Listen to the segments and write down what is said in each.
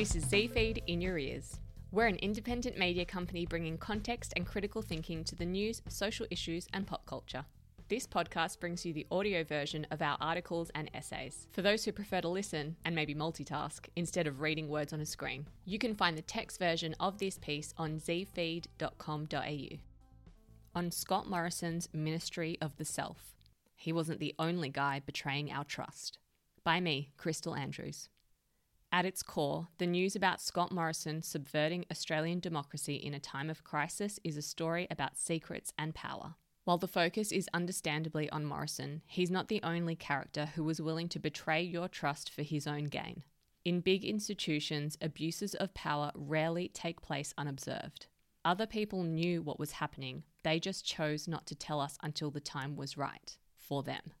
This is Zee Feed in your ears. We're an independent media company bringing context and critical thinking to the news, social issues, and pop culture. This podcast brings you the audio version of our articles and essays. For those who prefer to listen and maybe multitask instead of reading words on a screen, you can find the text version of this piece on zeefeed.com.au. On Scott Morrison's Ministry of the Self. He wasn't the only guy betraying our trust. By me, Crystal Andrews. At its core, the news about Scott Morrison subverting Australian democracy in a time of crisis is a story about secrets and power. While the focus is understandably on Morrison, he's not the only character who was willing to betray your trust for his own gain. In big institutions, abuses of power rarely take place unobserved. Other people knew what was happening, they just chose not to tell us until the time was right for them.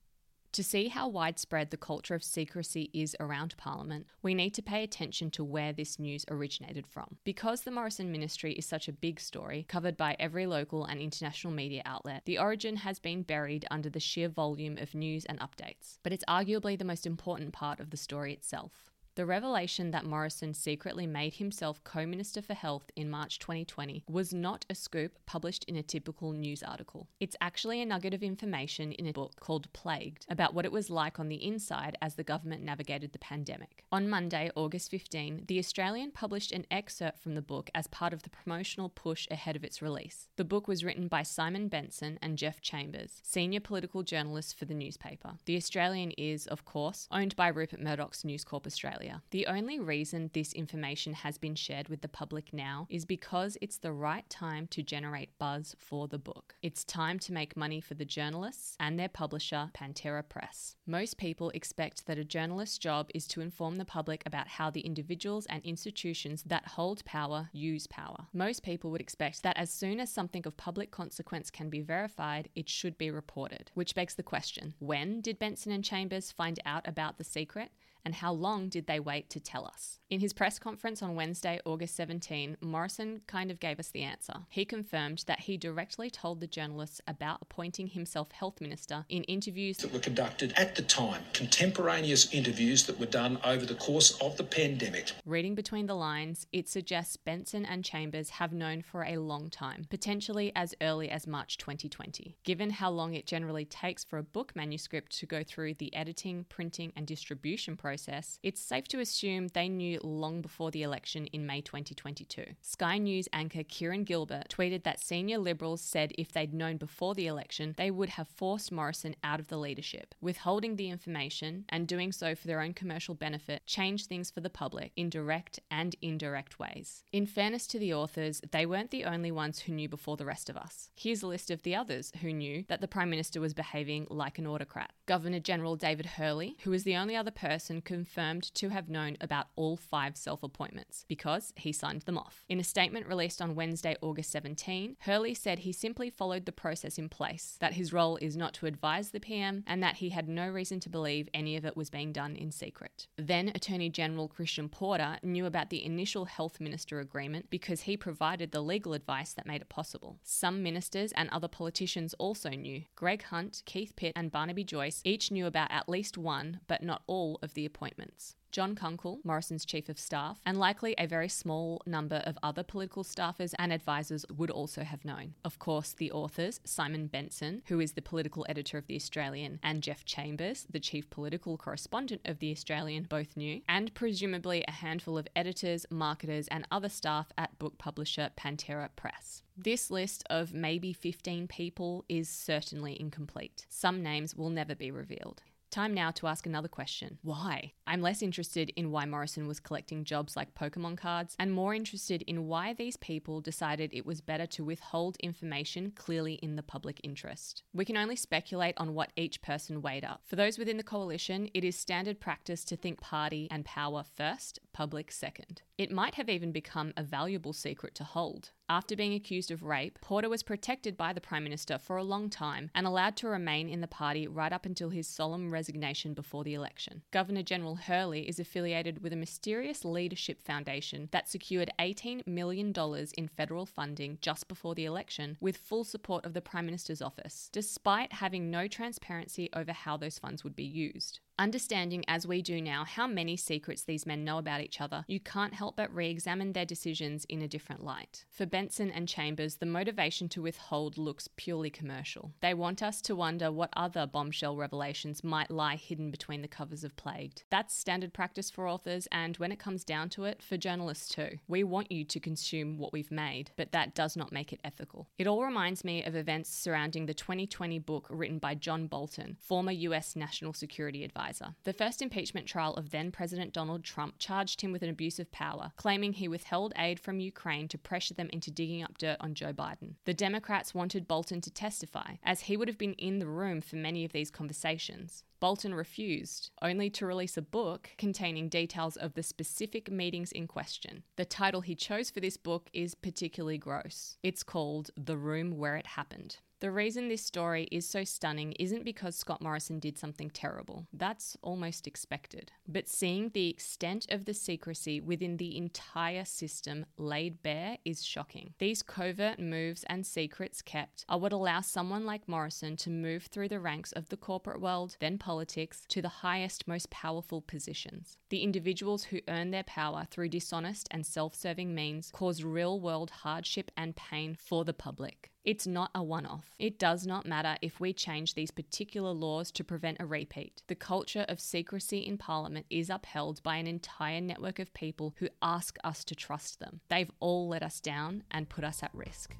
To see how widespread the culture of secrecy is around Parliament, we need to pay attention to where this news originated from. Because the Morrison ministry is such a big story, covered by every local and international media outlet, the origin has been buried under the sheer volume of news and updates. But it's arguably the most important part of the story itself. The revelation that Morrison secretly made himself Co Minister for Health in March 2020 was not a scoop published in a typical news article. It's actually a nugget of information in a book called Plagued about what it was like on the inside as the government navigated the pandemic. On Monday, August 15, The Australian published an excerpt from the book as part of the promotional push ahead of its release. The book was written by Simon Benson and Geoff Chambers, senior political journalists for the newspaper. The Australian is, of course, owned by Rupert Murdoch's News Corp Australia. The only reason this information has been shared with the public now is because it's the right time to generate buzz for the book. It's time to make money for the journalists and their publisher, Pantera Press. Most people expect that a journalist's job is to inform the public about how the individuals and institutions that hold power use power. Most people would expect that as soon as something of public consequence can be verified, it should be reported. Which begs the question when did Benson and Chambers find out about the secret? And how long did they wait to tell us? In his press conference on Wednesday, August 17, Morrison kind of gave us the answer. He confirmed that he directly told the journalists about appointing himself health minister in interviews that were conducted at the time, contemporaneous interviews that were done over the course of the pandemic. Reading between the lines, it suggests Benson and Chambers have known for a long time, potentially as early as March 2020. Given how long it generally takes for a book manuscript to go through the editing, printing, and distribution process, process, it's safe to assume they knew long before the election in May 2022. Sky News anchor Kieran Gilbert tweeted that senior Liberals said if they'd known before the election, they would have forced Morrison out of the leadership. Withholding the information and doing so for their own commercial benefit changed things for the public in direct and indirect ways. In fairness to the authors, they weren't the only ones who knew before the rest of us. Here's a list of the others who knew that the Prime Minister was behaving like an autocrat. Governor General David Hurley, who was the only other person confirmed to have known about all five self appointments because he signed them off. In a statement released on Wednesday, August 17, Hurley said he simply followed the process in place, that his role is not to advise the PM, and that he had no reason to believe any of it was being done in secret. Then Attorney General Christian Porter knew about the initial health minister agreement because he provided the legal advice that made it possible. Some ministers and other politicians also knew. Greg Hunt, Keith Pitt, and Barnaby Joyce each knew about at least one, but not all, of the appointments. John Kunkel, Morrison's chief of staff, and likely a very small number of other political staffers and advisors would also have known. Of course, the authors, Simon Benson, who is the political editor of The Australian, and Geoff Chambers, the chief political correspondent of The Australian, both knew, and presumably a handful of editors, marketers, and other staff at book publisher Pantera Press. This list of maybe 15 people is certainly incomplete. Some names will never be revealed. Time now to ask another question. Why? I'm less interested in why Morrison was collecting jobs like Pokemon cards and more interested in why these people decided it was better to withhold information clearly in the public interest. We can only speculate on what each person weighed up. For those within the coalition, it is standard practice to think party and power first, public second. It might have even become a valuable secret to hold. After being accused of rape, Porter was protected by the Prime Minister for a long time and allowed to remain in the party right up until his solemn resignation before the election. Governor General Hurley is affiliated with a mysterious leadership foundation that secured $18 million in federal funding just before the election with full support of the Prime Minister's office, despite having no transparency over how those funds would be used. Understanding as we do now how many secrets these men know about each other, you can't help but re examine their decisions in a different light. For Benson and Chambers, the motivation to withhold looks purely commercial. They want us to wonder what other bombshell revelations might lie hidden between the covers of Plagued. That's standard practice for authors, and when it comes down to it, for journalists too. We want you to consume what we've made, but that does not make it ethical. It all reminds me of events surrounding the 2020 book written by John Bolton, former US National Security Advisor. The first impeachment trial of then President Donald Trump charged him with an abuse of power, claiming he withheld aid from Ukraine to pressure them into digging up dirt on Joe Biden. The Democrats wanted Bolton to testify, as he would have been in the room for many of these conversations. Bolton refused, only to release a book containing details of the specific meetings in question. The title he chose for this book is particularly gross. It's called The Room Where It Happened. The reason this story is so stunning isn't because Scott Morrison did something terrible. That's almost expected. But seeing the extent of the secrecy within the entire system laid bare is shocking. These covert moves and secrets kept are what allow someone like Morrison to move through the ranks of the corporate world, then politics, to the highest, most powerful positions. The individuals who earn their power through dishonest and self serving means cause real world hardship and pain for the public. It's not a one off. It does not matter if we change these particular laws to prevent a repeat. The culture of secrecy in Parliament is upheld by an entire network of people who ask us to trust them. They've all let us down and put us at risk.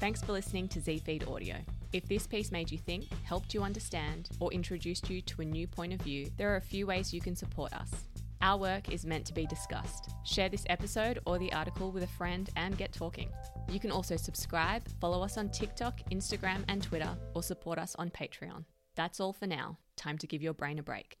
Thanks for listening to Zee Feed Audio. If this piece made you think, helped you understand, or introduced you to a new point of view, there are a few ways you can support us. Our work is meant to be discussed. Share this episode or the article with a friend and get talking. You can also subscribe, follow us on TikTok, Instagram, and Twitter, or support us on Patreon. That's all for now. Time to give your brain a break.